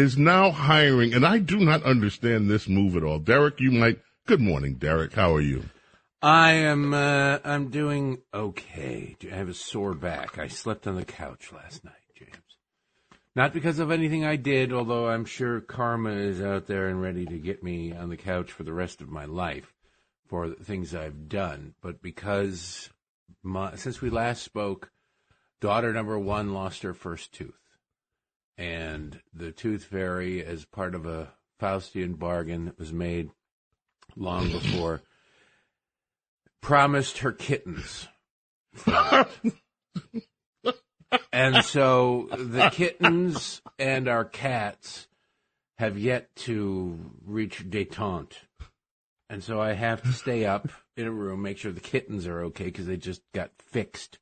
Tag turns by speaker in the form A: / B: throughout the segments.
A: is now hiring, and I do not understand this move at all. Derek, you might. Good morning, Derek. How are you?
B: I am. Uh, I'm doing okay. I have a sore back. I slept on the couch last night, James. Not because of anything I did, although I'm sure karma is out there and ready to get me on the couch for the rest of my life for things I've done, but because my, since we last spoke, daughter number one lost her first tooth and the tooth fairy, as part of a Faustian bargain that was made long before, promised her kittens. and so the kittens and our cats have yet to reach detente. And so I have to stay up in a room, make sure the kittens are okay because they just got fixed,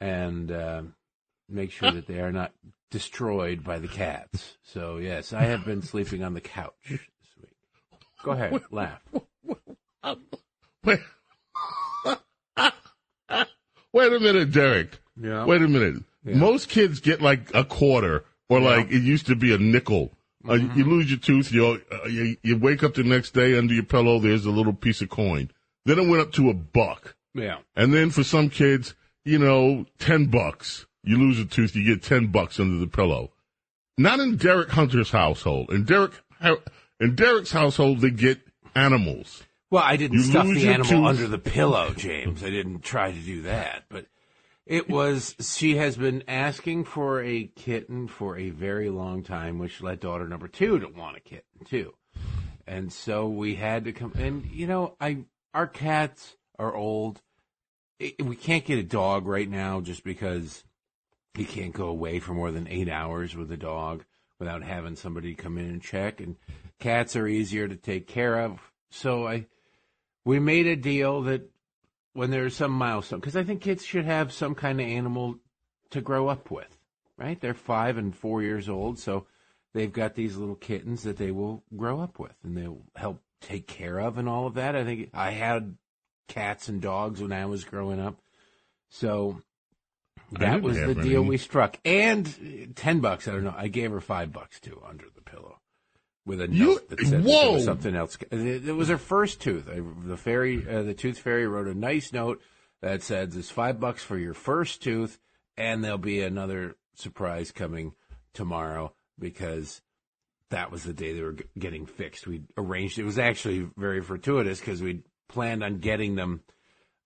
B: and uh, make sure that they are not destroyed by the cats. So yes, I have been sleeping on the couch this week. Go ahead, laugh.
A: Wait, wait a minute, Derek.
B: Yeah.
A: Wait a minute.
B: Yeah.
A: Most kids get like a quarter, or like it used to be a nickel. Uh,
B: Mm-hmm.
A: you lose your tooth, you, uh, you you wake up the next day under your pillow. There's a little piece of coin. Then it went up to a buck,
B: Yeah.
A: and then for some kids, you know, ten bucks. You lose a tooth, you get ten bucks under the pillow. Not in Derek Hunter's household. In Derek in Derek's household, they get animals.
B: Well, I didn't
A: You
B: stuff the animal
A: tooth.
B: under the pillow, James. I didn't try to do that, but it was. She has been asking for a kitten for a very long time, which led daughter number two to want a kitten too, and so we had to come. And you know, I our cats are old. We can't get a dog right now just because you can't go away for more than eight hours with a dog without having somebody come in and check. And cats are easier to take care of. So I, we made a deal that when there's some milestone, because I think kids should have some kind of animal to grow up with, right? They're five and four years old, so they've got these little kittens that they will grow up with and they'll help take care of and all of that. I think I had cats and dogs when I was growing up. So that was the deal
A: any.
B: we struck. And 10 bucks, I don't know. I gave her 5 bucks too under the pillow with a
A: You-
B: note that said that there was something else. It, it was her first tooth. The fairy, uh, the tooth fairy wrote a nice note that said, "There's 5 bucks for your first tooth and there'll be another surprise coming tomorrow because that was the day they were g- getting fixed. We arranged it was actually very fortuitous because we planned on getting them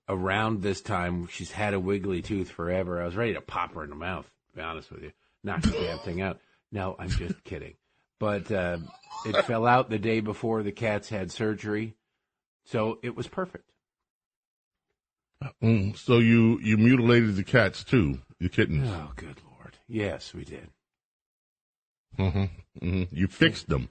B: around this time. She's had a wiggly tooth forever. I was ready to pop her in the mouth. To be honest with you, knock the damn thing out. No, I'm just kidding. But uh, it fell out the day before the cats had surgery, so it was perfect.
A: Mm, so you you mutilated the cats too, the kittens.
B: Oh, good lord! Yes, we did.
A: hmm hmm You fixed them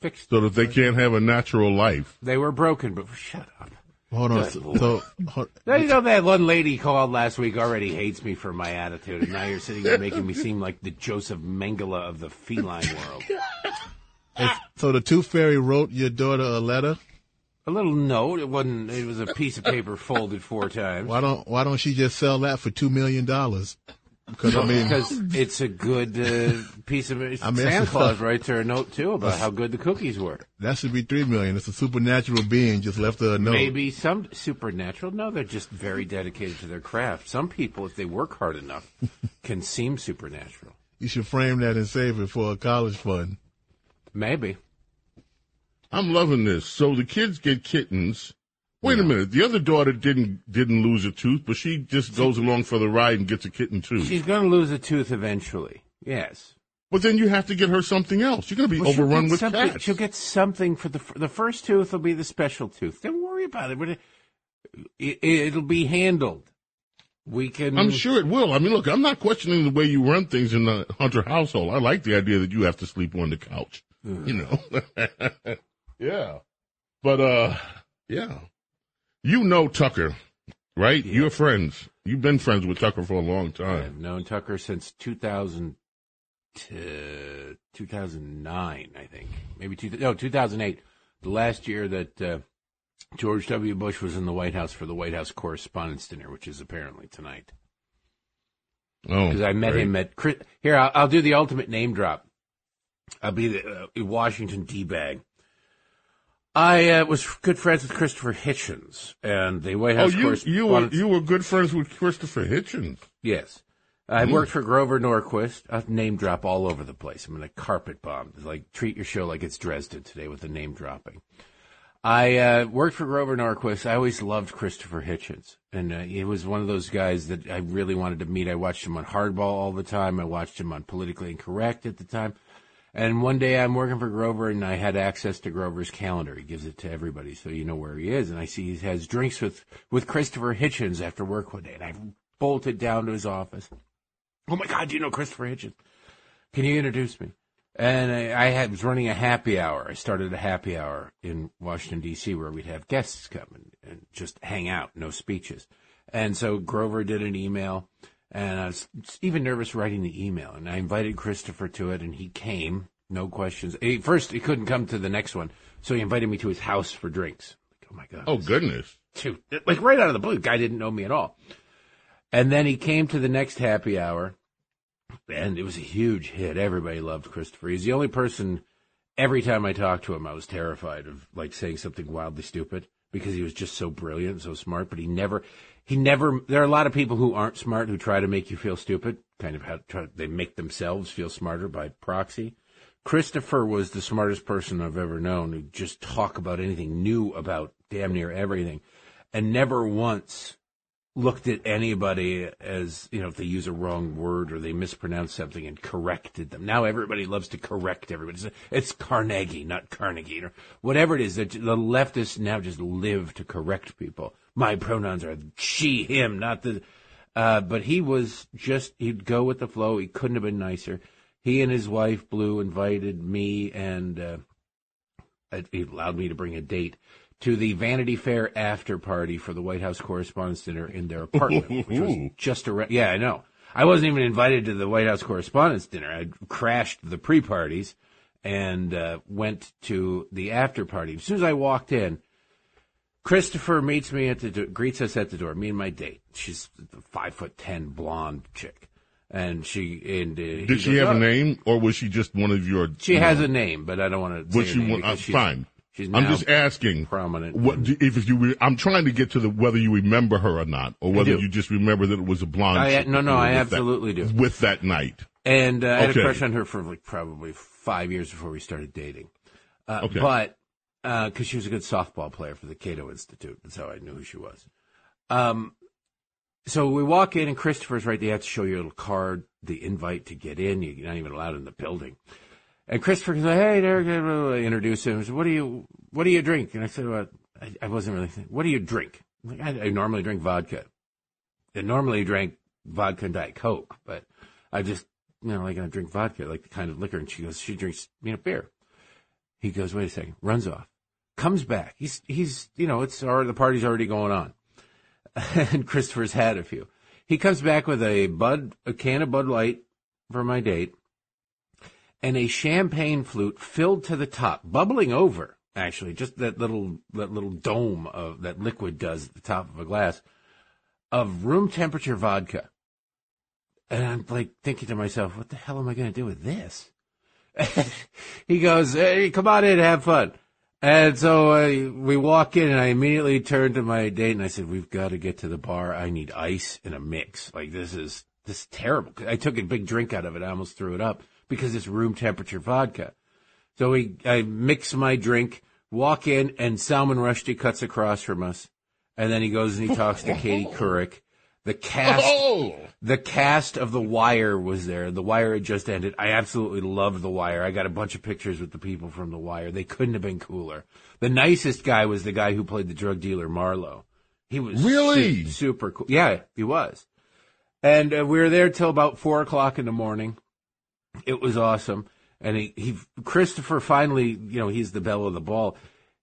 B: Fixed.
A: so that they can't have a natural life.
B: They were broken, but shut up.
C: Hold on. So, so hold-
B: Now, you know that one lady called last week already hates me for my attitude, and now you're sitting there making me seem like the Joseph Mengele of the feline world.
C: if- so the tooth fairy wrote your daughter a letter.
B: A little note. It wasn't. It was a piece of paper folded four times.
C: Why don't Why don't she just sell that for two million dollars? Because I mean,
B: Because it's a good uh, piece of.
C: I mean,
B: Santa Claus writes her a note too about how good the cookies were.
C: that should be three million. It's a supernatural being just left her a note.
B: Maybe some supernatural. No, they're just very dedicated to their craft. Some people, if they work hard enough, can seem supernatural.
C: You should frame that and save it for a college fund.
B: Maybe.
A: I'm loving this. So the kids get kittens. Wait a minute. The other daughter didn't didn't lose a tooth, but she just goes along for the ride and gets a kitten too.
B: She's going to lose a tooth eventually. Yes.
A: But then you have to get her something else. You're going to be
B: Well,
A: overrun with cats.
B: She'll get something for the the first tooth will be the special tooth. Don't worry about it. It, it'll be handled. We can.
A: I'm sure it will. I mean, look, I'm not questioning the way you run things in the Hunter household. I like the idea that you have to sleep on the couch. You know. Yeah. But uh, yeah, you know Tucker, right? You're friends. You've been friends with Tucker for a long time.
B: I've known Tucker since 2000, to 2009, I think. Maybe two, no, 2008. The last year that uh, George W. Bush was in the White House for the White House Correspondents' Dinner, which is apparently tonight.
A: Oh,
B: Because I met
A: great.
B: him at here. I'll, I'll do the ultimate name drop. I'll be the uh, Washington D bag. I uh, was good friends with Christopher Hitchens and the White House.
A: Oh, you you were you were good friends with Christopher Hitchens.
B: Yes. I worked for Grover Norquist. I'll name drop all over the place. I'm going to carpet bomb. Like, treat your show like it's Dresden today with the name dropping. I uh, worked for Grover Norquist. I always loved Christopher Hitchens. And uh, he was one of those guys that I really wanted to meet. I watched him on Hardball all the time. I watched him on Politically Incorrect at the time. And one day I'm working for Grover and I had access to Grover's calendar. He gives it to everybody so you know where he is. And I see he has drinks with, with Christopher Hitchens after work one day. And I bolted down to his office. Oh my God, do you know Christopher Hitchens? Can you introduce me? And I, I had, was running a happy hour. I started a happy hour in Washington, D.C., where we'd have guests come and, and just hang out, no speeches. And so Grover did an email, and I was even nervous writing the email. And I invited Christopher to it, and he came, no questions. He, first, he couldn't come to the next one, so he invited me to his house for drinks. Like, oh my God.
A: Oh goodness.
B: Dude, like right out of the blue. Guy didn't know me at all. And then he came to the next happy hour, and it was a huge hit. Everybody loved Christopher. He's the only person. Every time I talked to him, I was terrified of like saying something wildly stupid because he was just so brilliant, so smart. But he never, he never. There are a lot of people who aren't smart who try to make you feel stupid. Kind of how they make themselves feel smarter by proxy. Christopher was the smartest person I've ever known who just talk about anything new about damn near everything and never once looked at anybody as, you know, if they use a wrong word or they mispronounce something and corrected them. Now everybody loves to correct everybody. It's Carnegie, not Carnegie or whatever it is. that the leftists now just live to correct people. My pronouns are she, him, not the, uh, but he was just, he'd go with the flow. He couldn't have been nicer. He and his wife, Blue, invited me and, uh, he allowed me to bring a date to the Vanity Fair after party for the White House Correspondents' Dinner in their apartment, which was just around. Yeah, I know. I wasn't even invited to the White House Correspondents' Dinner. I crashed the pre-parties and uh, went to the after party. As soon as I walked in, Christopher meets me at the do- greets us at the door. Me and my date. She's a five foot ten blonde chick, and she and uh,
A: Did she
B: goes,
A: have
B: "Oh."
A: a name, or was she just one of your?
B: She
A: you
B: has
A: know,
B: a name, but I don't want to.
A: What she want? Uh,
B: she's-
A: fine.
B: She's
A: I'm just asking.
B: prominent.
A: What if, if you? Re, I'm trying to get to the whether you remember her or not, or whether you just remember that it was a blonde.
B: I-
A: chick
B: no, no, I
A: that-
B: absolutely do.
A: With that night.
B: And uh, I had a crush on her for like probably five years before we started dating. Uh,
A: Okay.
B: But because she was a good softball player for the Cato Institute, that's how I knew who she was. Um, so we walk in, and Christopher's right. They have to show you a little card, the invite to get in. You're not even allowed in the building. And Christopher goes, "Hey, Derek," I introduce him. I said, "What do you What do you drink?" And I said, well, I, I wasn't really thinking. What do you drink? I, I normally drink vodka. I normally drank vodka and Diet Coke, but I just, you know, like I drink vodka, like the kind of liquor. And she goes, she drinks, you know, beer. He goes, wait a second, runs off, comes back. He's, he's, you know, it's already, the party's already going on. and Christopher's had a few. He comes back with a Bud, a can of Bud Light for my date and a champagne flute filled to the top, bubbling over, actually, just that little, that little dome of that liquid does at the top of a glass of room temperature vodka. And I'm like thinking to myself, what the hell am I going to do with this? he goes, hey, come on in, have fun. And so uh, we walk in, and I immediately turned to my date and I said, "We've got to get to the bar. I need ice and a mix. Like this is this is terrible." I took a big drink out of it. I almost threw it up because it's room temperature vodka. So we, I mix my drink, walk in, and Salman Rushdie cuts across from us, and then he goes and he talks to Katie Couric. The cast,
A: Oh,
B: the cast of The Wire was there. The Wire had just ended. I absolutely loved The Wire. I got a bunch of pictures with the people from The Wire. They couldn't have been cooler. The nicest guy was the guy who played the drug dealer Marlowe. He was
A: Really?
B: su- super cool. Yeah, he was. And uh, we were there till about four o'clock in the morning. It was awesome. And he, he, Christopher finally, you know, he's the belle of the ball.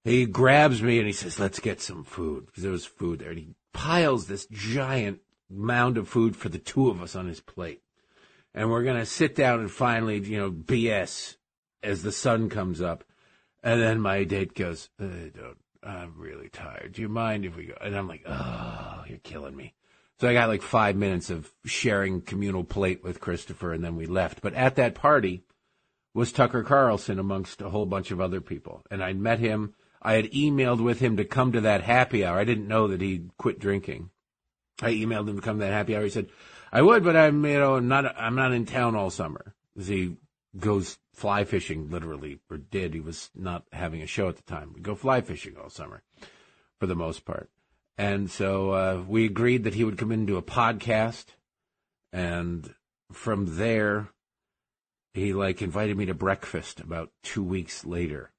B: he grabs me and he says, "Let's get some food," because there was food there, and he piles this giant mound of food for the two of us on his plate, and we're gonna sit down and finally, you know, BS as the sun comes up, and then my date goes, I don't, "I'm really tired. Do you mind if we go?" And I'm like, "Oh, you're killing me." So I got like five minutes of sharing communal plate with Christopher, and then we left. But at that party was Tucker Carlson amongst a whole bunch of other people, and I met him. I had emailed with him to come to that happy hour. I didn't know that he'd quit drinking. I emailed him to come to that happy hour. He said, "I would, but I'm you know not I'm not in town all summer." He goes fly fishing literally, or did. He was not having a show at the time. We go fly fishing all summer, for the most part. And so uh, we agreed that he would come in and do a podcast, and from there, he like invited me to breakfast about two weeks later,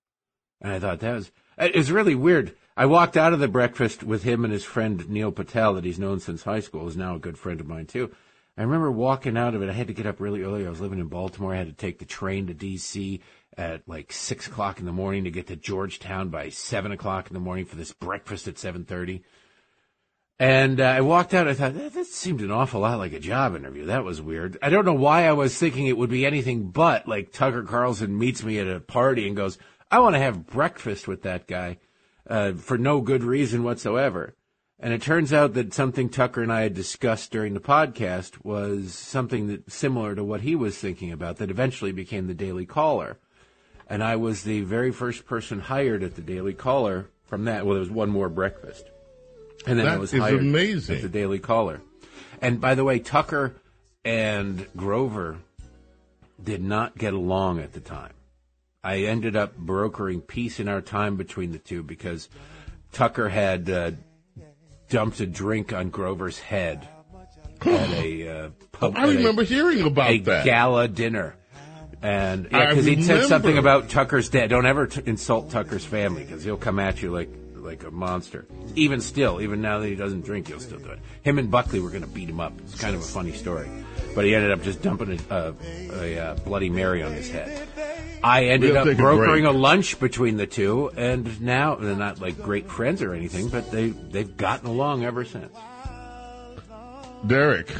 B: and I thought that was it was really weird. I walked out of the breakfast with him and his friend Neil Patel, that he's known since high school, is now a good friend of mine too. I remember walking out of it. I had to get up really early. I was living in Baltimore. I had to take the train to D.C. at like six o'clock in the morning to get to Georgetown by seven o'clock in the morning for this breakfast at seven thirty. And uh, I walked out. I thought that, that seemed an awful lot like a job interview. That was weird. I don't know why I was thinking it would be anything but like Tucker Carlson meets me at a party and goes, "I want to have breakfast with that guy," uh, for no good reason whatsoever. And it turns out that something Tucker and I had discussed during the podcast was something that similar to what he was thinking about that eventually became the Daily Caller. And I was the very first person hired at the Daily Caller from that. Well, there was one more breakfast. And then I was hired
A: amazing.
B: at the Daily Caller. And by the way, Tucker and Grover did not get along at the time. I ended up brokering peace in our time between the two because Tucker had uh, dumped a drink on Grover's head at a uh, pub.
A: I
B: at a-
A: remember hearing about
B: a
A: that.
B: gala dinner. And yeah, because he'd said something about Tucker's dad. Don't ever t- insult Tucker's family because he'll come at you like like a monster. Even still, even now that he doesn't drink, he'll still do it. Him and Buckley were going to beat him up. It's kind of a funny story, but he ended up just dumping a, a, a, uh Bloody Mary on his head. I ended
A: We'll
B: up
A: take a
B: brokering a lunch between the two, and now they're not like great friends or anything, but they they've gotten along ever since.
A: Derek,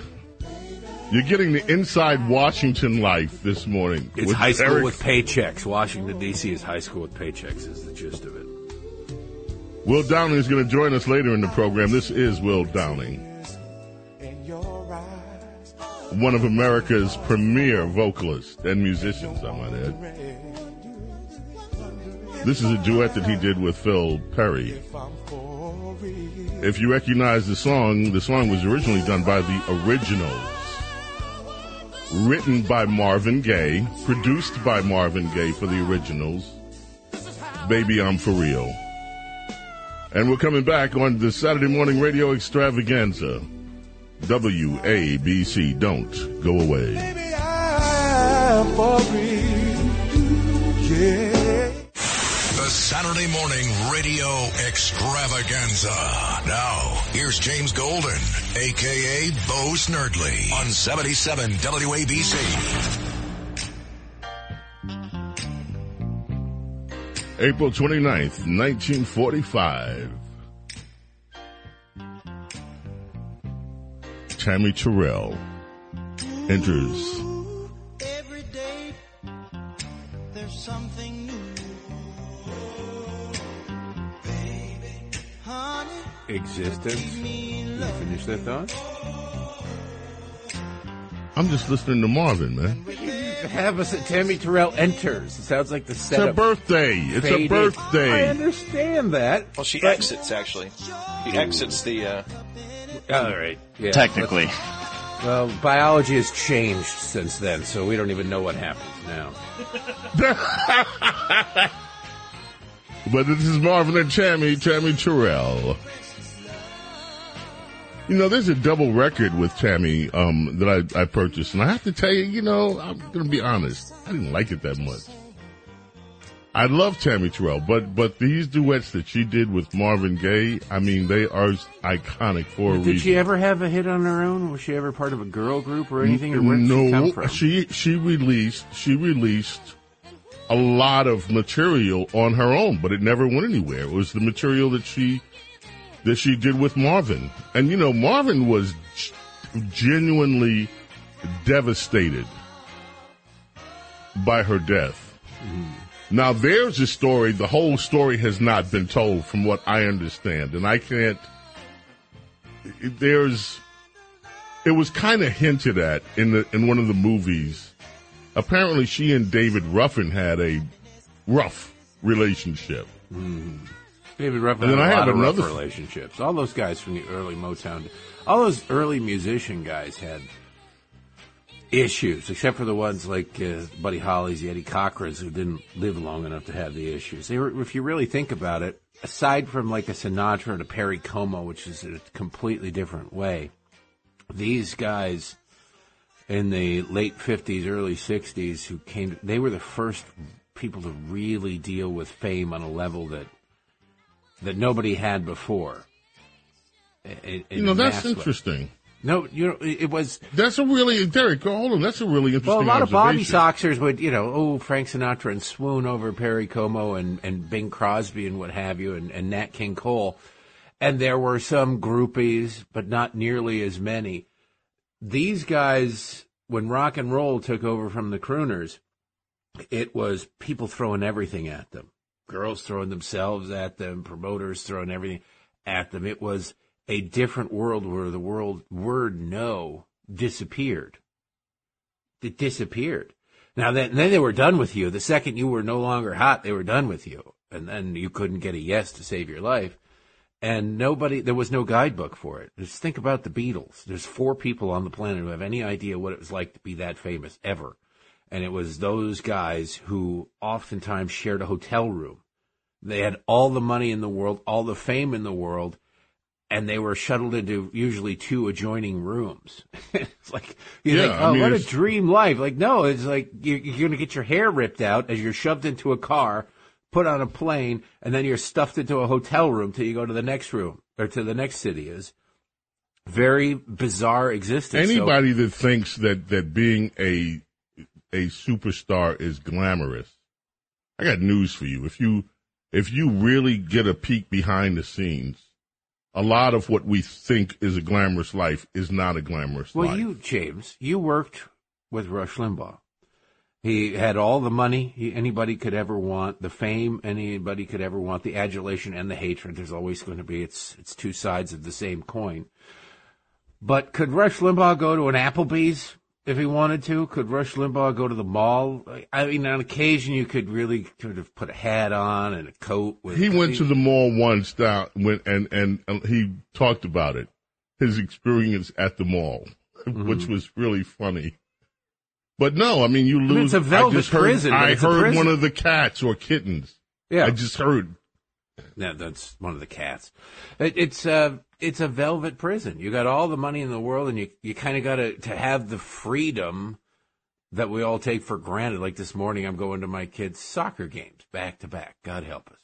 A: you're getting the inside Washington life this morning.
B: It's high school
A: Derek.
B: with paychecks. Washington D.C. is high school with paychecks. Is the gist of it.
A: Will Downing is going to join us later in the program. This is Will Downing, one of America's premier vocalists and musicians, I might add. This is a duet that he did with Phil Perry. If you recognize the song, the song was originally done by the Originals. Written by Marvin Gaye, produced by Marvin Gaye for the Originals. Baby, I'm for real. And we're coming back on the Saturday morning radio extravaganza. WABC. Don't go away.
D: The Saturday morning radio extravaganza. Now, here's James Golden, aka Bo Snerdley, on 77 WABC.
A: April 29th, 1945. Tammy Terrell enters
E: Every day there's something new. Baby, honey,
B: Existence. You finish that thought?
A: I'm just listening to Marvin, man.
B: Have us at Tammy Terrell enters. It sounds like the setup.
A: It's
B: setup.
A: a birthday. It's a
B: birthday. I understand that.
F: Well, she
B: but-
F: exits actually. She exits the. Uh,
B: All right. Yeah.
G: Technically.
B: Well, biology has changed since then, so we don't even know what happens now.
A: But this is Marvin and Tammy, Tammy Terrell. You know, there's a double record with Tammy um, that I, I purchased, and I have to tell you, you know, I'm going to be honest, I didn't like it that much. I love Tammy Terrell, but but these duets that she did with Marvin Gaye, I mean, they are iconic for a
B: Did
A: reason.
B: she ever have a hit on her own? Was she ever part of a girl group or anything? Or where did she come
A: no,
B: from?
A: she she released she released a lot of material on her own, but it never went anywhere. It was the material that she that she did with Marvin, and you know Marvin was genuinely devastated by her death. Mm-hmm. Now there's a story. The whole story has not been told, from what I understand, and I can't. There's, it was kind of hinted at in the in one of the movies. Apparently, she and David Ruffin had a rough relationship. Mm-hmm.
B: David Ruffin
A: And then
B: had a
A: I
B: lot
A: have
B: of rough
A: another-
B: relationships. All those guys from the early Motown, all those early musician guys had issues, except for the ones like uh, Buddy Holly's, the Eddie Cochran's, who didn't live long enough to have the issues. They were, if you really think about it, aside from like a Sinatra and a Perry Como, which is a completely different way, these guys in the late 50s, early 60s who came, they were the first people to really deal with fame on a level that that nobody had before. In- in
A: You know, that's
B: way.
A: interesting.
B: No, you know, it was
A: That's a really Derek. Hold on, that's a really interesting.
B: well, a lot of Bobby. Soxers would, you know, oh Frank Sinatra and swoon over Perry Como and and Bing Crosby and what have you, and, and Nat King Cole, and there were some groupies, but not nearly as many. These guys, when rock and roll took over from the crooners, it was people throwing everything at them, girls throwing themselves at them, promoters throwing everything at them. It was a different world where the world word no disappeared it disappeared. Now then, then they were done with you. The second you were no longer hot, they were done with you, and then you couldn't get a yes to save your life. And nobody, there was no guidebook for it. Just think about the Beatles. There's four people on the planet who have any idea what it was like to be that famous ever, and it was those guys who oftentimes shared a hotel room. They had all the money in the world, all the fame in the world, and they were shuttled into usually two adjoining rooms. it's like you
A: Yeah,
B: think,
A: I
B: oh,
A: mean,
B: what a dream life! Like, no, it's like you're, you're going to get your hair ripped out as you're shoved into a car, put on a plane, and then you're stuffed into a hotel room till you go to the next room or to the next city. Is very bizarre existence. So-
A: Anybody that thinks that that being a a superstar is glamorous, I got news for you. If you if you really get a peek behind the scenes, a lot of what we think is a glamorous life is not a glamorous
B: Well,
A: life.
B: you, James, you worked with Rush Limbaugh. He had all the money he, anybody could ever want, the fame anybody could ever want, the adulation and the hatred. There's always going to be it's it's two sides of the same coin. But could Rush Limbaugh go to an Applebee's if he wanted to? Could Rush Limbaugh go to the mall? I mean, on occasion you could really sort of put a hat on and a coat. With
A: he went to the mall once down went and and and he talked about it, his experience at the mall,
B: Mm-hmm.
A: which was really funny. But no, I mean you
B: mean,
A: lose.
B: it's a velvet
A: I just heard,
B: prison,
A: I heard
B: prison.
A: one of the cats or kittens.
B: yeah.
A: I just heard.
B: Yeah, that's one of the cats. It, it's uh, it's a velvet prison. You got all the money in the world, and you you kind of got to to have the freedom that we all take for granted. Like this morning, I'm going to my kids' soccer games back to back. God help us.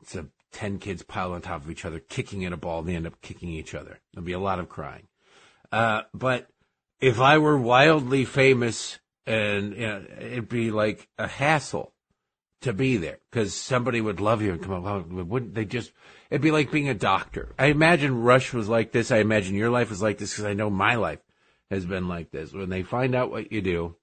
B: It's a ten kids piled on top of each other, kicking at a ball. They end up kicking each other. There'll be a lot of crying. Uh, but if I were wildly famous, and you know, it'd be like a hassle to be there because somebody would love you and come up. Wouldn't they just? It'd be like being a doctor. I imagine Rush was like this. I imagine your life was like this because I know my life has been like this. When they find out what you do,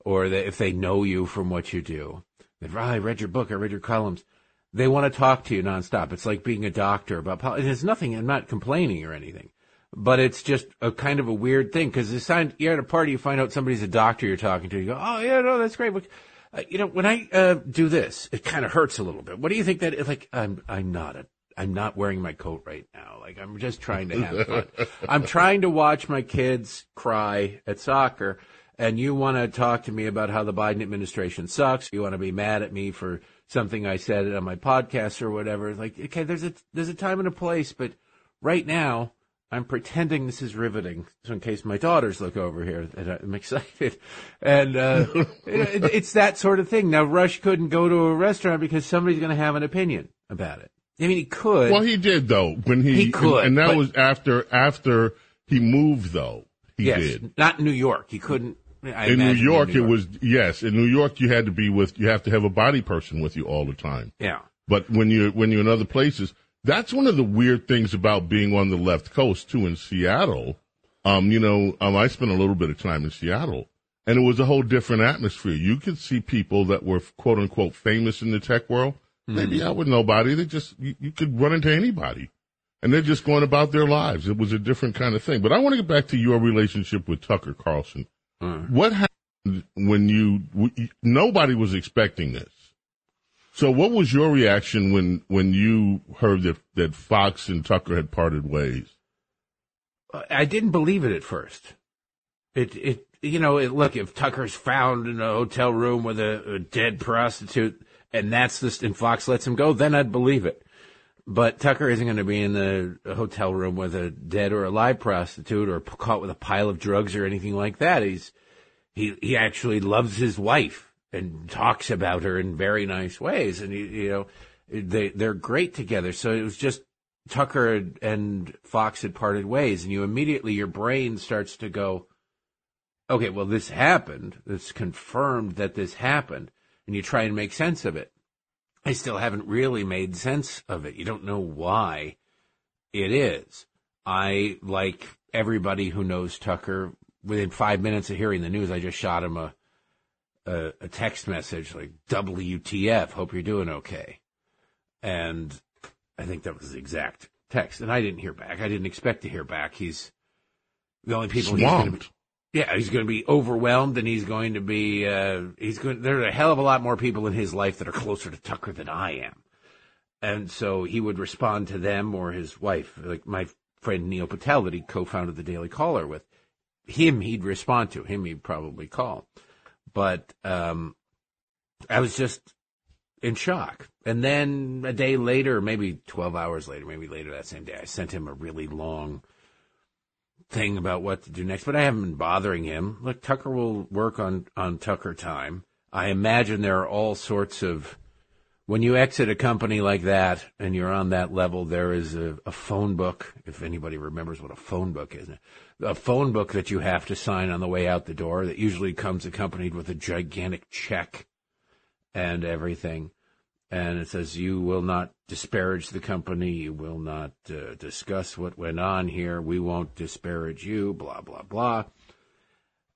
B: or if they know you from what you do, they've oh, I read your book, I read your columns. They want to talk to you nonstop. It's like being a doctor about. pol- It's nothing. I'm not complaining or anything. But it's just a kind of a weird thing because you're at a party, you find out somebody's a doctor you're talking to. You go, oh yeah, no, that's great. But, uh, you know, when I uh, do this, it kind of hurts a little bit. What do you think that? Like, I'm I'm not a I'm not wearing my coat right now. Like, I'm just trying to have fun. I'm trying to watch my kids cry at soccer, and you want to talk to me about how the Biden administration sucks. You want to be mad at me for something I said on my podcast or whatever. Like, okay, there's a there's a time and a place, but right now. I'm pretending this is riveting, so in case my daughters look over here, and I'm excited. And uh, it, it's that sort of thing. Now, Rush couldn't go to a restaurant because somebody's going to have an opinion about it. I mean, he could.
A: Well, he did though when he,
B: He could,
A: and, that
B: but-
A: was after after he moved though. He
B: yes,
A: did.
B: not in New York. He couldn't. I
A: in New York, it was yes. In New York, you had to be with. You have to have a body person with you all the time.
B: Yeah.
A: But when you when you're in other places, that's one of the weird things about being on the left coast too. In Seattle, um, you know, um, I spent a little bit of time in Seattle, and it was a whole different atmosphere. You could see people that were quote unquote famous in the tech world. Maybe out with nobody. They just you, you could run into anybody, and they're just going about their lives. It was a different kind of thing. But I want to get back to your relationship with Tucker Carlson. What happened when you w- nobody was expecting this? So, what was your reaction when when you heard that that Fox and Tucker had parted ways?
B: I didn't believe it at first. It it you know it, look if Tucker's found in a hotel room with a, a dead prostitute and that's this and Fox lets him go, then I'd believe it. But Tucker isn't going to be in the hotel room with a dead or alive prostitute or caught with a pile of drugs or anything like that. He's he he actually loves his wife and talks about her in very nice ways, and you, you know they they're great together. So it was just Tucker and Fox had parted ways, and you immediately your brain starts to go, okay, well this happened. It's confirmed that this happened, and you try and make sense of it. I still haven't really made sense of it. You don't know why it is. I like everybody who knows Tucker. Within five minutes of hearing the news, I just shot him a a, a text message like "WTF? Hope you're doing okay." And I think that was the exact text. And I didn't hear back. I didn't expect to hear back. He's the only people he's going to be.
A: Swamped.
B: Yeah, he's going to be overwhelmed, and he's going to be. Uh, he's going. There are a hell of a lot more people in his life that are closer to Tucker than I am, and so he would respond to them or his wife, like my friend Neil Patel that he co-founded the Daily Caller with. Him, he'd respond to. Him, he'd probably call. But um, I was just in shock. And then a day later, maybe 12 hours later, maybe later that same day, I sent him a really long thing about what to do next, but I haven't been bothering him. Look, Tucker will work on, on Tucker time. I imagine there are all sorts of, when you exit a company like that and you're on that level, there is a, a phone book, if anybody remembers what a phone book is, a phone book that you have to sign on the way out the door that usually comes accompanied with a gigantic check and everything. And it says, you will not disparage the company. You will not uh, discuss what went on here. We won't disparage you, blah, blah, blah.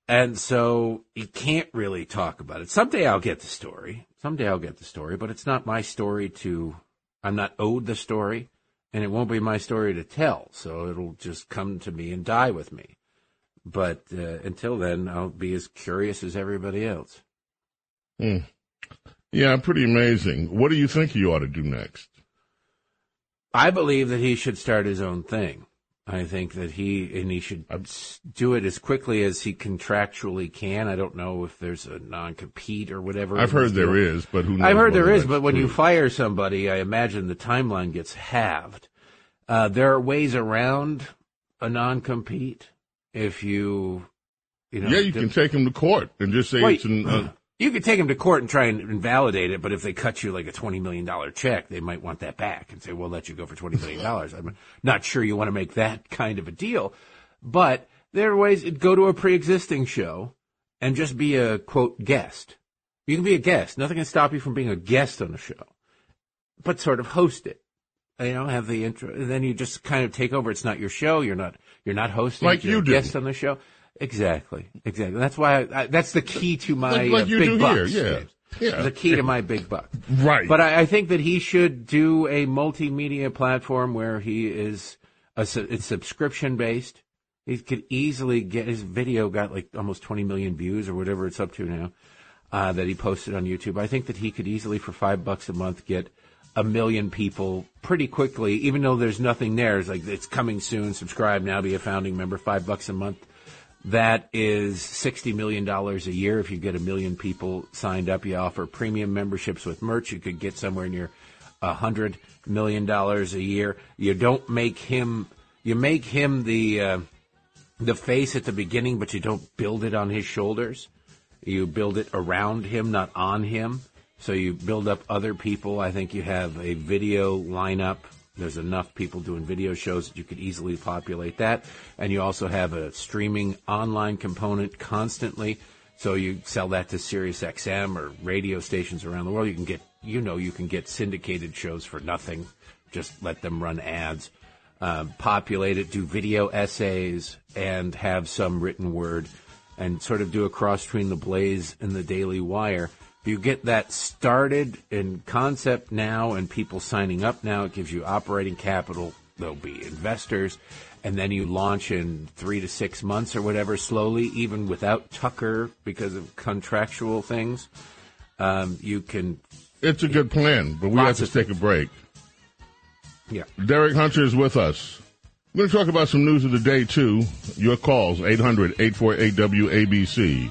B: And so you can't really talk about it. Someday I'll get the story. Someday I'll get the story, but it's not my story to, I'm not owed the story and it won't be my story to tell. So it'll just come to me and die with me. But uh, until then, I'll be as curious as everybody else.
A: Hmm. Yeah, pretty amazing. What do you think he ought to do next?
B: I believe that he should start his own thing. I think that he and he should do it as quickly as he contractually can. I don't know if there's a non-compete or whatever.
A: I've heard there is, but who knows?
B: I've heard there is, but when you fire somebody, I imagine the timeline gets halved. Uh, there are ways around a non-compete if you, you know.
A: yeah, you
B: do-
A: can take him to court and just say
B: Well,
A: it's an. Uh,
B: you could take them to court and try and invalidate it, but if they cut you like a twenty million dollar check, they might want that back and say, "We'll let you go for twenty million dollars." I'm not sure you want to make that kind of a deal, but there are ways. To go to a pre-existing show and just be a quote guest. You can be a guest. Nothing can stop you from being a guest on a show, but sort of host it. You know, have the intro, and then you just kind of take over. It's not your show. You're not. You're not hosting.
A: Like.
B: You're
A: you
B: a
A: do.
B: guest on the show. Exactly. Exactly. That's why. I, I, that's the key to my
A: Like- like
B: uh, big bucks.
A: here, yeah. Yeah.
B: The key to my big buck.
A: right.
B: But I, I think that he should do a multimedia platform where he is a, it's subscription based. He could easily get his video got like almost 20 million views or whatever it's up to now uh, that he posted on YouTube. I think that he could easily for five bucks a month get a million people pretty quickly, even though there's nothing there. It's like it's coming soon. Subscribe now, be a founding member. Five bucks a month. That is $60 million a year. If you get a million people signed up, you offer premium memberships with merch. You could get somewhere near a hundred million dollars a year. You don't make him, you make him the, uh, the face at the beginning, but you don't build it on his shoulders. You build it around him, not on him. So you build up other people. I think you have a video lineup There's enough people doing video shows that you could easily populate that. And you also have a streaming online component constantly. So you sell that to Sirius XM or radio stations around the world. You can get, you know, you can get syndicated shows for nothing. Just let them run ads. Um, populate it, do video essays, and have some written word, and sort of do a cross between the Blaze and the Daily Wire. You get that started in concept now and people signing up now, it gives you operating capital. There'll be investors. And then you launch in three to six months or whatever, slowly, even without Tucker because of contractual things. Um, you can.
A: It's a good plan, but we have to take a break.
B: Yeah.
A: Derek Hunter is with us. We're going to talk about some news of the day, too. Your calls, 800 848 WABC.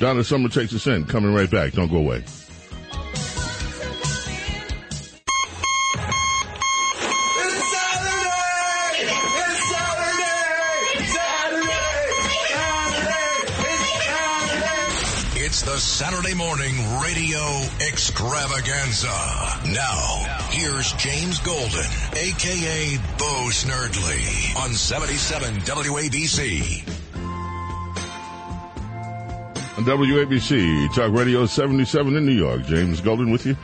A: Donna Summer takes us in. Coming right back. Don't go away.
D: It's Saturday! It's Saturday! Saturday! Saturday! It's Saturday! It's the Saturday morning radio extravaganza. Now, here's James Golden, aka Bo Snerdley, on 77 WABC.
A: On WABC, Talk Radio 77 in New York. James Golden with you.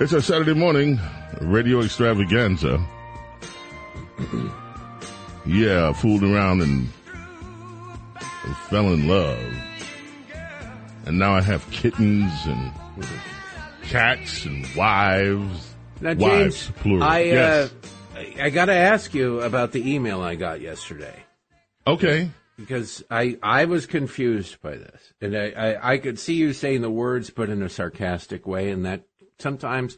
A: It's our Saturday morning radio extravaganza. yeah, fooled around and fell in love. And now I have kittens and cats and wives.
B: Now,
A: wives,
B: James,
A: plural.
B: I,
A: yes.
B: uh, I, I got to ask you about the email I got yesterday.
A: okay.
B: Because I I was confused by this, and I, I I could see you saying the words, but in a sarcastic way, and that sometimes,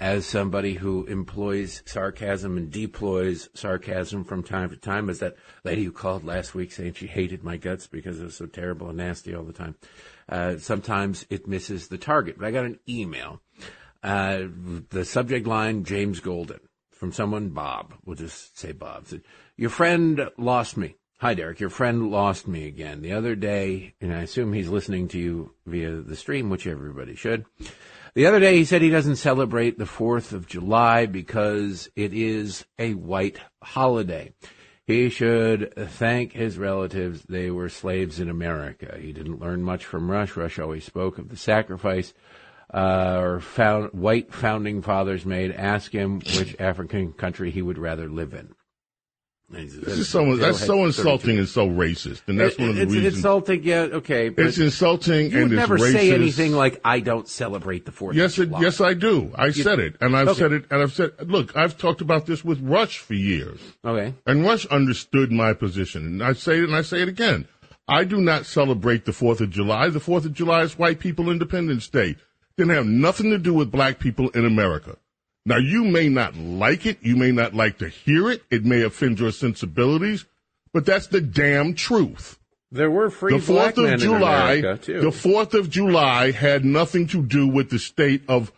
B: as somebody who employs sarcasm and deploys sarcasm from time to time, as that lady who called last week saying she hated my guts because it was so terrible and nasty all the time. Uh, sometimes it misses the target. But I got an email. Uh, the subject line, James Golden, from someone, Bob. We'll just say Bob. Said, Your friend lost me. Hi, Derek. Your friend lost me again the other day, and I assume he's listening to you via the stream, which everybody should. The other day, he said he doesn't celebrate the 4th of July because it is a white holiday. He should thank his relatives. They were slaves in America. He didn't learn much from Rush. Rush always spoke of the sacrifice uh, or found, white founding fathers made. Ask him which African country he would rather live in.
A: This is so, that's so insulting and so racist. And that's one of the
B: it's
A: reasons.
B: insulting, yeah, okay. But
A: it's insulting
B: you would
A: and it's
B: never say anything like, I don't celebrate the 4th
A: Yes,
B: of
A: it,
B: July.
A: yes, I do. I said it, and I've
B: Okay.
A: said it, and I've said, look, I've talked about this with Rush for years,
B: Okay.
A: and Rush understood my position, and I say it, and I say it again. I do not celebrate the Fourth of July. The Fourth of July is White People Independence Day. It Didn't have nothing to do with Black people in America. Now, you may not like it. You may not like to hear it. It may offend your sensibilities, but that's the damn truth.
B: There were free
A: The
B: black
A: Fourth
B: men
A: of
B: in
A: July,
B: America, too.
A: the Fourth of July had nothing to do with the state of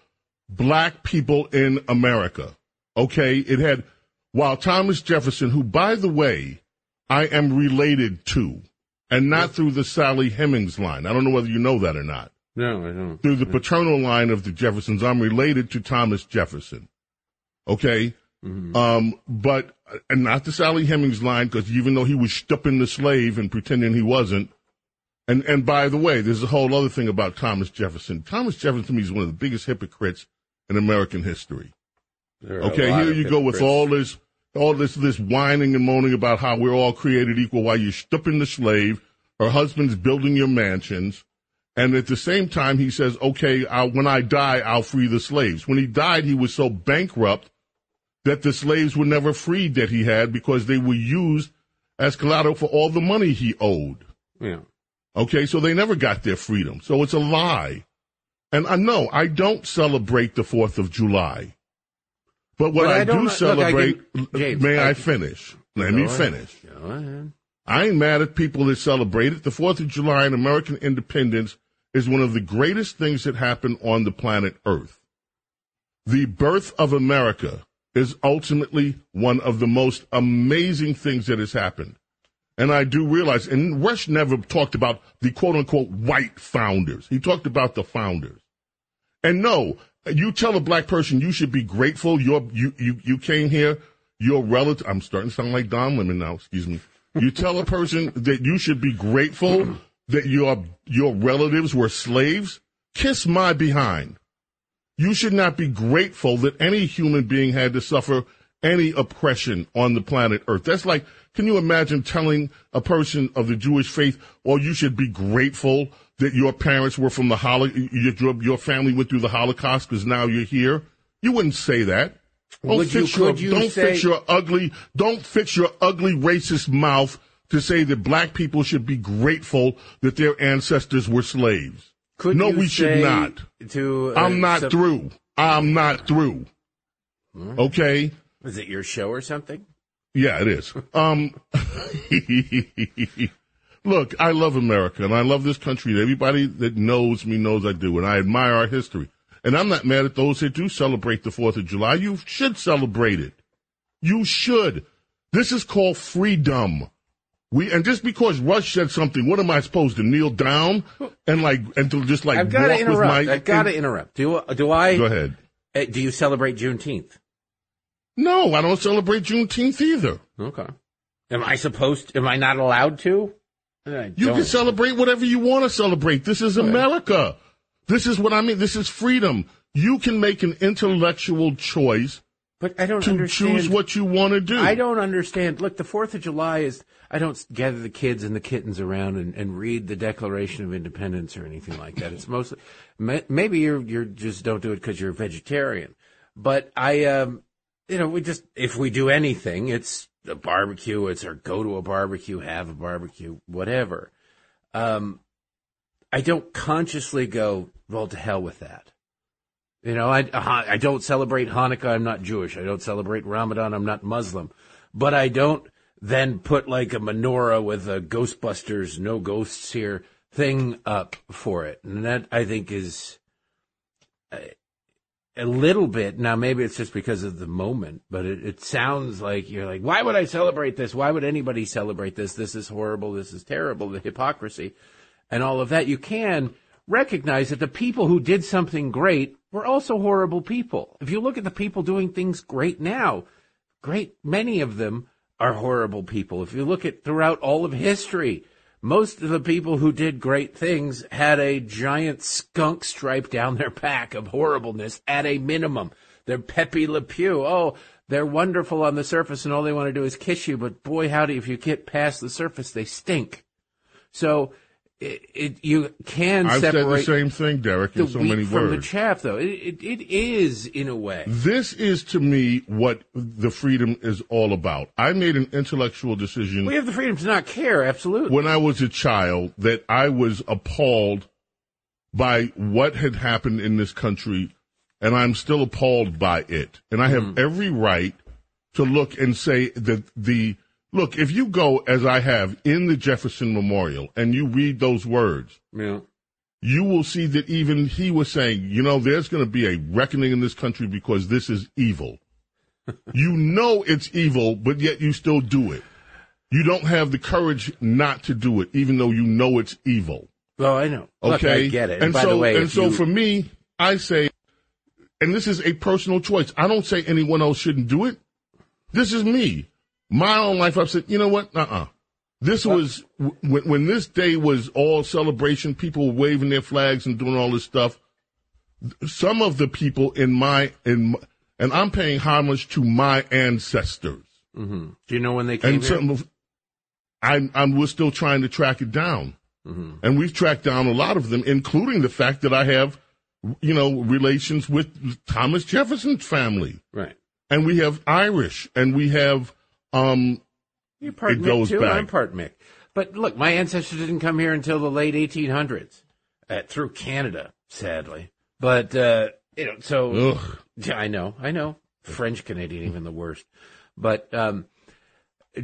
A: black people in America. Okay, it had while Thomas Jefferson, who by the way, I am related to, and not through the Sally Hemings line. I don't know whether you know that or not.
B: No, I don't.
A: Through the paternal line of the Jeffersons, I'm related to Thomas Jefferson. Okay. Um, but and not the Sally Hemings line because even though he was stupping the slave and pretending he wasn't, and and by the way, there's a whole other thing about Thomas Jefferson. Thomas Jefferson to me is one of the biggest hypocrites in American history.
B: There are a
A: Okay, here you go with all this, all this, this whining and moaning about how we're all created equal while you're stupping the slave. Her husband's building your mansions. And at the same time, he says, okay, I'll, when I die, I'll free the slaves. When he died, he was so bankrupt that the slaves were never freed that he had because they were used as collateral for all the money he owed.
B: Yeah.
A: Okay, so they never got their freedom. So it's a lie. And I know I don't celebrate the 4th of July. But what I,
B: I
A: do
B: look, I
A: celebrate,
B: can- James,
A: may I,
B: I-
A: finish? Let me
B: ahead.
A: finish.
B: Go ahead.
A: I ain't mad at people that celebrate it. The 4th of July and American independence is one of the greatest things that happened on the planet Earth. The birth of America is ultimately one of the most amazing things that has happened. And I do realize, and Rush never talked about the quote unquote white founders. He talked about the founders. And no, you tell a black person you should be grateful. You're, you, you, you came here, your relative, I'm starting to sound like Don Lemon now, excuse me. You tell a person that you should be grateful that your, your relatives were slaves. Kiss my behind. You should not be grateful that any human being had to suffer any oppression on the planet Earth. That's like, can you imagine telling a person of the Jewish faith, well, you should be grateful that your parents were from the Holocaust, your, your family went through the Holocaust because now you're here? You wouldn't say that. Don't
B: Would you-
A: fix your,
B: you
A: don't
B: say-
A: fix your ugly, don't fix your ugly racist mouth to say that black people should be grateful that their ancestors were slaves.
B: Could
A: no, we should not.
B: To uh,
A: I'm not
B: some-
A: through. I'm not through. Okay?
B: Is it your show or something?
A: Yeah, it is. Um, look, I love America and I love this country. Everybody that knows me knows I do, and I admire our history. And I'm not mad at those that do celebrate the Fourth of July. You should celebrate it. You should. This is called freedom. We and just because Rush said something, what am I supposed to kneel down and like and to just like
B: I've got to interrupt.
A: my?
B: I've got to interrupt. Do do I?
A: Go ahead.
B: uh, Do you celebrate Juneteenth?
A: No, I don't celebrate Juneteenth either.
B: Okay. Am I supposed? Am I not allowed to?
A: You can celebrate whatever you want to celebrate. This is America. This is what I mean. This is freedom. You can make an intellectual choice
B: but I don't
A: to
B: understand.
A: choose what you want to do.
B: I don't understand. Look, the Fourth of July is. I don't gather the kids and the kittens around and, and read the Declaration of Independence or anything like that. It's mostly maybe you're you're just don't do it because you're a vegetarian. But I, um, you know, we just if we do anything, it's a barbecue. It's or go to a barbecue, have a barbecue, whatever. Um, I don't consciously go well to hell with that. You know, I uh, I don't celebrate Hanukkah. I'm not Jewish. I don't celebrate Ramadan. I'm not Muslim. But I don't then put like a menorah with a Ghostbusters, no ghosts here thing up for it. And that I think is a, a little bit. Now, maybe it's just because of the moment, but it, it sounds like you're like, why would I celebrate this? Why would anybody celebrate this? This is horrible. This is terrible. The hypocrisy and all of that. You can recognize that the people who did something great were also horrible people. If you look at the people doing things great now, great many of them are horrible people. If you look at throughout all of history, most of the people who did great things had a giant skunk stripe down their back of horribleness at a minimum. They're Pepe Le Pew. Oh, they're wonderful on the surface and all they want to do is kiss you, but boy howdy, if you get past the surface, they stink. So it, it you can
A: I've said the same thing, Derek, in so many
B: from the chaff, though. It, it, it is in a way.
A: This is to me what the freedom is all about. I made an intellectual decision
B: We have the freedom to not care, absolutely.
A: when I was a child that I was appalled by what had happened in this country, and I'm still appalled by it. And I have
B: Mm.
A: every right to look and say that the look, if you go as I have in the Jefferson Memorial and you read those words,
B: Yeah.
A: you will see that even he was saying, you know, there's going to be a reckoning in this country because this is evil. you know it's evil, but yet you still do it. You don't have the courage not to do it, even though you know it's evil.
B: Well, I know. Look,
A: Okay,
B: I get it.
A: And,
B: by
A: so,
B: the way,
A: and so
B: you-
A: for me, I say, and this is a personal choice. I don't say anyone else shouldn't do it. This is me. My own life. I've said, you know what? Uh uh This was w- when, when this day was all celebration. People were waving their flags and doing all this stuff. Some of the people in my in, my- and I'm paying homage to my ancestors.
B: Mhm. do you know when they came
A: And
B: here?
A: of, I'm, I'm, we're still trying to track it down.
B: Mm-hmm.
A: And we've tracked down a lot of them, including the fact that I have, you know, relations with Thomas Jefferson's family.
B: right.
A: And we have Irish and we have, um,
B: You're part
A: It
B: Mick
A: goes
B: too,
A: back.
B: I'm part Mick. But look, my ancestors didn't come here until the late 1800s, uh, through Canada, sadly. But uh, you know, so
A: ugh.
B: Yeah, I know, I know. French Canadian, even the worst. But um,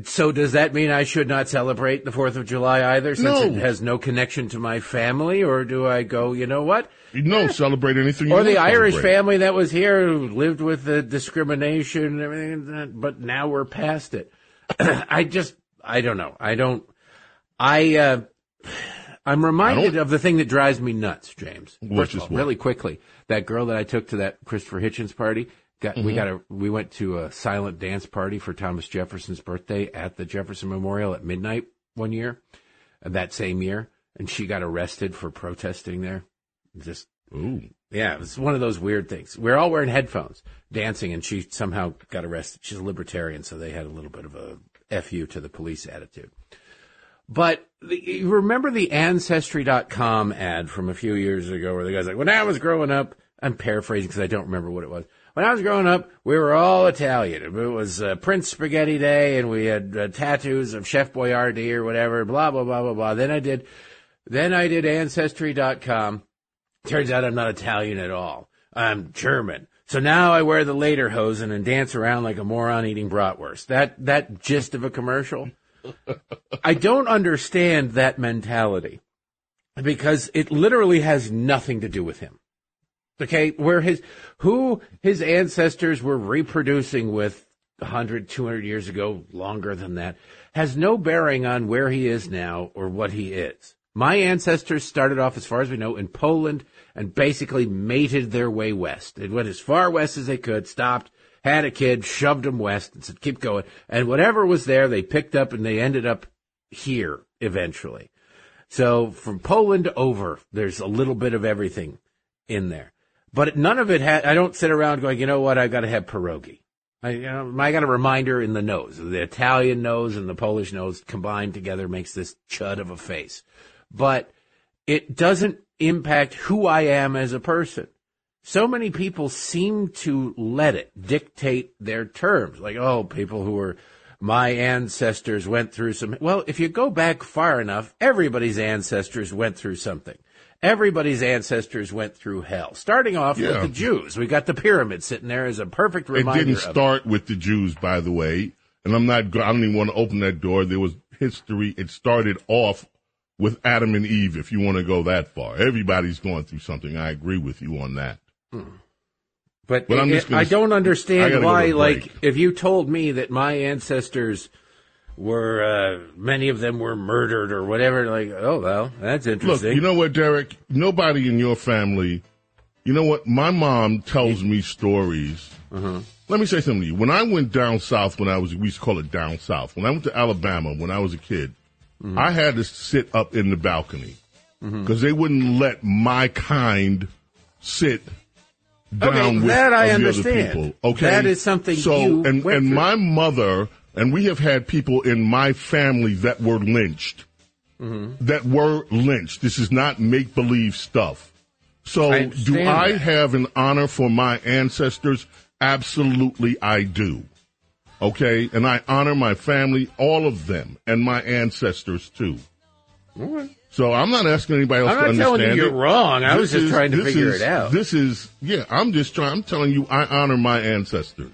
B: so does that mean I should not celebrate the Fourth of July either, since
A: No.
B: it has no connection to my family, or do I go? You know what?
A: You know, celebrate anything you
B: Or the Irish
A: celebrate.
B: family that was here who lived with the discrimination and everything, but now we're past it. I just, I don't know. I don't, I, uh, I'm reminded of the thing that drives me nuts, James.
A: Which is
B: all,
A: what?
B: really quickly, that girl that I took to that Christopher Hitchens party. Got,
A: Mm-hmm.
B: We got a we went to a silent dance party for Thomas Jefferson's birthday at the Jefferson Memorial at midnight one year, that same year, and she got arrested for protesting there. Just
A: Ooh.
B: yeah, it was one of those weird things. We're all wearing headphones, dancing, and she somehow got arrested. She's a libertarian, so they had a little bit of a fu to the police attitude. But the, you remember the Ancestry.com ad from a few years ago where the guy's like, when I was growing up, I'm paraphrasing because I don't remember what it was. When I was growing up, we were all Italian. It was uh, Prince Spaghetti Day, and we had uh, tattoos of Chef Boyardee or whatever. Blah blah blah blah blah. Then I did, then I did Ancestry.com. Turns out I'm not Italian at all. I'm German. So now I wear the lederhosen and dance around like a moron eating bratwurst. That that gist of a commercial. I don't understand that mentality because it literally has nothing to do with him. Okay, where his who his ancestors were reproducing with 100, 200 years ago, longer than that, has no bearing on where he is now or what he is. My ancestors started off, as far as we know, in Poland and basically mated their way west. They went as far west as they could, stopped, had a kid, shoved him west, and said, keep going. And whatever was there, they picked up and they ended up here eventually. So from Poland over, there's a little bit of everything in there. But none of it had, I don't sit around going, you know what, I've gotta have pierogi. I, you know, I got a reminder in the nose. The Italian nose and the Polish nose combined together makes this chud of a face. But it doesn't impact who I am as a person. So many people seem to let it dictate their terms. Like, oh, people who are, my ancestors went through some, well, if you go back far enough, everybody's ancestors went through something. Everybody's ancestors went through hell. Starting off
A: Yeah.
B: with the Jews. We got the pyramid sitting there as a perfect reminder.
A: It didn't
B: of it.
A: start with the Jews, by the way. And I'm not, I don't even want to open that door. There was history. It started off with Adam and Eve, if you want to go that far. Everybody's going through something. I agree with you on that.
B: But,
A: But I'm
B: it-
A: just gonna
B: I don't understand
A: gotta
B: why, like, if you told me that my ancestors were, uh, many of them were murdered or whatever, like, oh, well, that's interesting.
A: Look, you know what, Derek? Nobody in your family, you know what? My mom tells me stories.
B: Mm-hmm.
A: Let me say something to you. When I went down south, when I was, we used to call it down south. When I went to Alabama, when I was a kid,
B: Mm-hmm.
A: I had to sit up in the balcony because they wouldn't let my kind sit down
B: Okay,
A: with
B: that I
A: the other
B: understand.
A: people. Okay,
B: That is something
A: So,
B: you
A: and and
B: through.
A: my mother and we have had people in my family that were lynched
B: Mm-hmm.
A: that were lynched. This is not make believe stuff. So,
B: I
A: do I
B: that.
A: have an honor for my ancestors? Absolutely, I do. Okay, and I honor my family, all of them, and my ancestors too. So I'm not asking anybody else
B: I'm
A: to
B: not
A: understand
B: telling you you're wrong. I was
A: This
B: just trying to figure
A: is-
B: it out.
A: This is yeah. I'm just trying. I'm telling you, I honor my ancestors,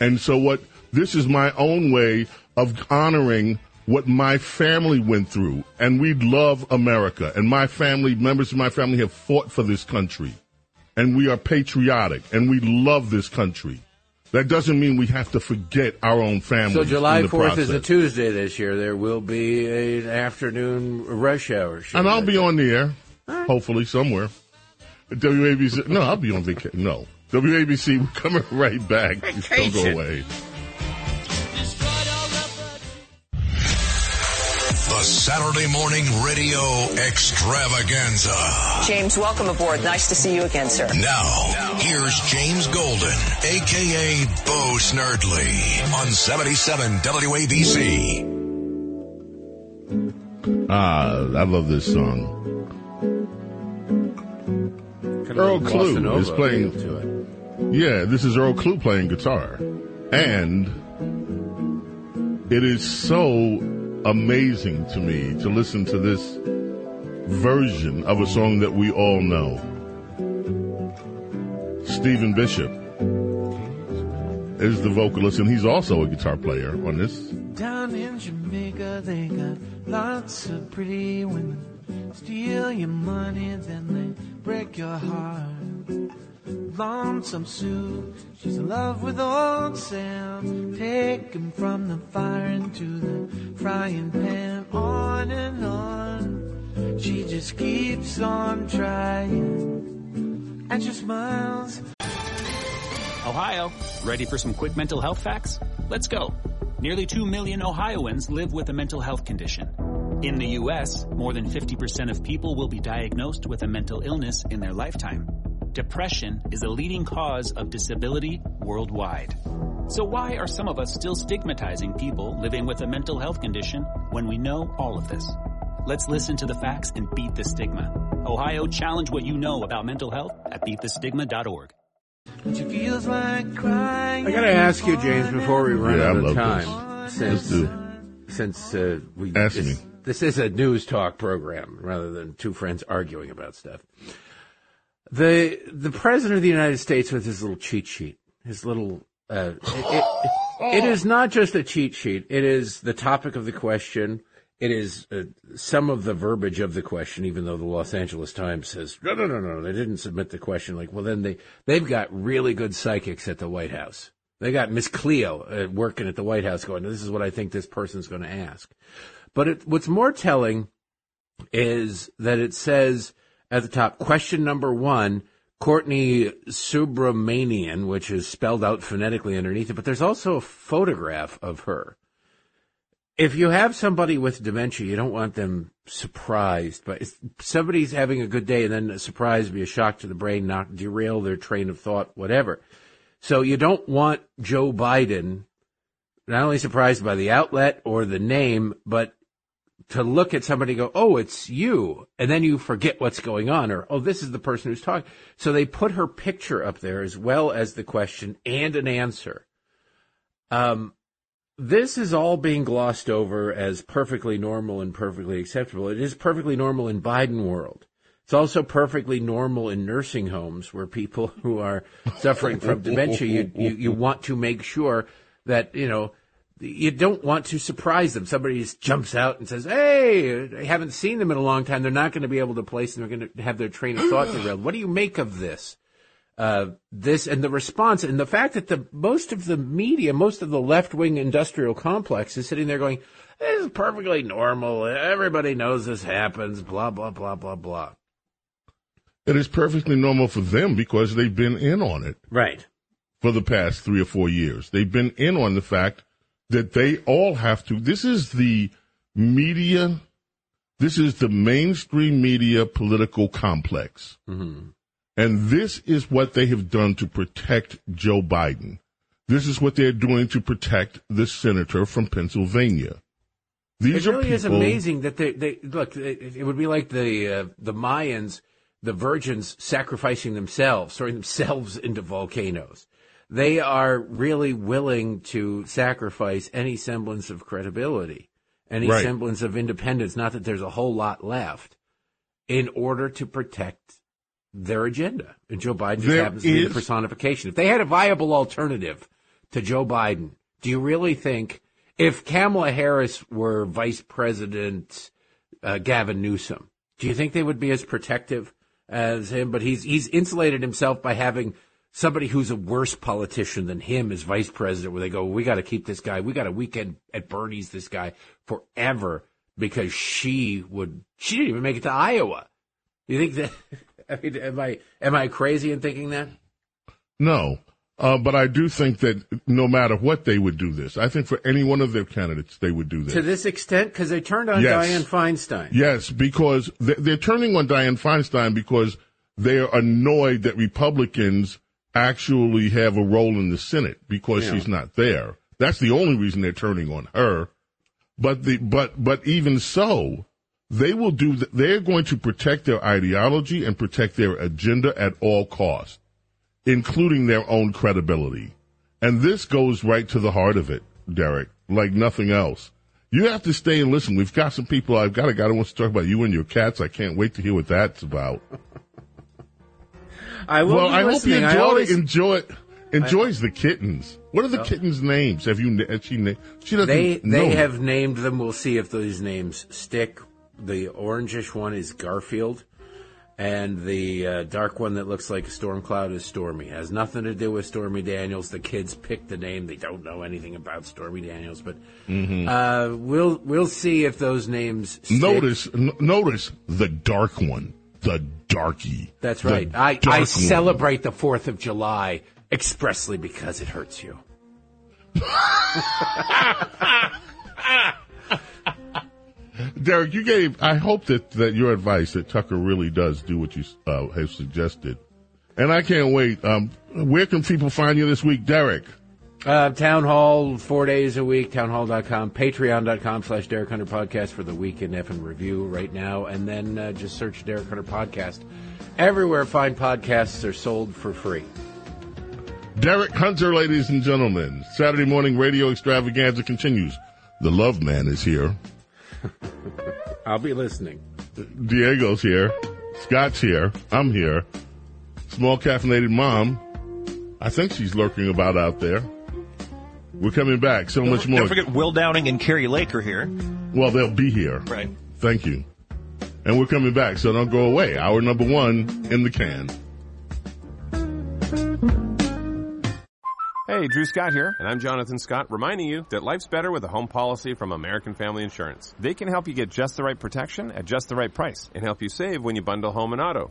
A: and so what? This is my own way of honoring what my family went through, and we love America, and my family members of my family have fought for this country, and we are patriotic, and we love this country. That doesn't mean we have to forget our own family.
B: so July 4th is a Tuesday this year. There will be an afternoon rush hour show.
A: And I'll be on the air, hopefully somewhere. WABC. No, I'll be on vacation. No. WABC, we're coming right back. Just Don't go away.
D: The Saturday Morning Radio Extravaganza.
G: James, welcome aboard. Nice to see you again, sir.
D: Now, here's James Golden, aka Bo Snerdley, on 77 WABC.
A: Ah, I love this song.
B: Kind of
A: Earl
B: like
A: Klugh is playing-
B: to it.
A: Yeah, this is Earl Klugh playing guitar. And it is so amazing to me to listen to this version of a song that we all know. Stephen Bishop is the vocalist, and he's also a guitar player on this.
E: Down in Jamaica, they got lots of pretty women. Steal your money, then they break your heart. Lonesome Sue, she's in love with old Sam. Take him from the fire into the frying pan, on and on. she just keeps on trying. And she smiles.
H: Ohio, ready for some quick mental health facts? Let's go. Nearly 2 million Ohioans live with a mental health condition. In the U.S., more than 50% of people will be diagnosed with a mental illness in their lifetime. Depression is a leading cause of disability worldwide. So why are some of us still stigmatizing people living with a mental health condition when we know all of this? Let's listen to the facts and beat the stigma. Ohio, challenge what you know about mental health at beatthestigma.org.
E: Feels like crying.
B: I got to ask you, James, before we run
A: Yeah, I
B: out of
A: love
B: time,
A: this.
B: since
A: Let's do.
B: since uh, we
A: Ask
B: this,
A: me.
B: this is a news talk program rather than two friends arguing about stuff. The the president of the United States with his little cheat sheet, his little. Uh, it, it, it is not just a cheat sheet. It is the topic of the question. It is uh, some of the verbiage of the question, even though the Los Angeles Times says no, no, no, no, they didn't submit the question. Like, well, then they they've got really good psychics at the White House. They got Miss Cleo uh, working at the White House, going, "This is what I think this person's going to ask." But it, what's more telling is that it says at the top, question number one, Courtney Subramanian, which is spelled out phonetically underneath it, but there's also a photograph of her. If you have somebody with dementia, you don't want them surprised, but if somebody's having a good day and then a surprise be a shock to the brain, knock, derail their train of thought, whatever. So you don't want Joe Biden not only surprised by the outlet or the name, but to look at somebody go, oh, it's you. And then you forget what's going on or, oh, this is the person who's talking. So they put her picture up there as well as the question and an answer. Um, this is all being glossed over as perfectly normal and perfectly acceptable. It is perfectly normal in Biden world. It's also perfectly normal in nursing homes where people who are suffering from dementia, you, you, you want to make sure that, you know, you don't want to surprise them. Somebody just jumps out and says, Hey, I haven't seen them in a long time. They're not going to be able to place and they're going to have their train of thought derailed. What do you make of this? Uh, this and the response and the fact that the most of the media, most of the left wing industrial complex is sitting there going, this is perfectly normal. Everybody knows this happens, blah, blah, blah, blah, blah.
A: It is perfectly normal for them because they've been in on it
B: Right.
A: for the past three or four years. They've been in on the fact that they all have to. This is the media. This is the mainstream media political complex.
B: Mm-hmm.
A: And this is what they have done to protect Joe Biden. This is what they're doing to protect the senator from Pennsylvania. These
B: it really is amazing that they, they look. It, it would be like the uh, the Mayans, the virgins sacrificing themselves, throwing themselves into volcanoes. They are really willing to sacrifice any semblance of credibility, any
A: Right.
B: semblance of independence. Not that there's a whole lot left, in order to protect their agenda. And Joe Biden just
A: There
B: happens to be the personification. If they had a viable alternative to Joe Biden, do you really think if Kamala Harris were Vice President uh, Gavin Newsom, do you think they would be as protective as him? But he's he's insulated himself by having somebody who's a worse politician than him as vice president, where they go, we got to keep this guy. We got a weekend at Bernie's this guy forever because she would. She didn't even make it to Iowa. You think that? I mean, am I am I crazy in thinking that?
A: No. Uh, but I do think that no matter what, they would do this. I think for any one of their candidates, they would do this.
B: To this extent, because they turned on
A: Yes.
B: Dianne Feinstein.
A: Yes, because they- they're turning on Dianne Feinstein because they're annoyed that Republicans actually have a role in the Senate because
B: Yeah.
A: she's not there. That's the only reason they're turning on her. But the but but even so, they will do. th- They're going to protect their ideology and protect their agenda at all costs, including their own credibility. And this goes right to the heart of it, Derek, like nothing else. You have to stay and listen. We've got some people. I've got a guy who wants to talk about you and your cats. I can't wait to hear what that's about.
B: I will
A: well,
B: be
A: I hope you enjoy
B: always-
A: enjoy enjoys the kittens. What are the kittens' names? Have you? Has she? na- She doesn't.
B: They
A: know.
B: they have named them. We'll see if those names stick. The orangish one is Garfield. And the uh, dark one that looks like a storm cloud is Stormy. Has nothing to do with Stormy Daniels. The kids picked the name. They don't know anything about Stormy Daniels, but
A: Mm-hmm.
B: uh, we'll we'll see if those names. Stick.
A: Notice, n- notice the dark one, the darky.
B: That's right. I, I
A: one.
B: celebrate the Fourth of July expressly because it hurts you.
A: Derek, you gave. I hope that that your advice that Tucker really does do what you uh, have suggested, and I can't wait. Um, where can people find you this week, Derek?
B: Uh, Town Hall, four days a week, townhall.com, patreon.com slash Derek Hunter Podcast for the weekend F and review right now. And then uh, just search Derek Hunter Podcast. Everywhere fine podcasts are sold for free.
A: Derek Hunter, ladies and gentlemen. Saturday morning radio extravaganza continues. The Love Man is here.
B: I'll be listening.
A: Diego's here. Scott's here. I'm here. Small caffeinated mom. I think she's lurking about out there. We're coming back. So much more.
I: Don't forget Will Downing and Kari Lake are here.
A: Well, they'll be here.
I: Right.
A: Thank you. And we're coming back, so don't go away. Hour number one in the can.
J: Hey, Drew Scott here, and I'm Jonathan Scott, reminding you that life's better with a home policy from American Family Insurance. They can help you get just the right protection at just the right price and help you save when you bundle home and auto.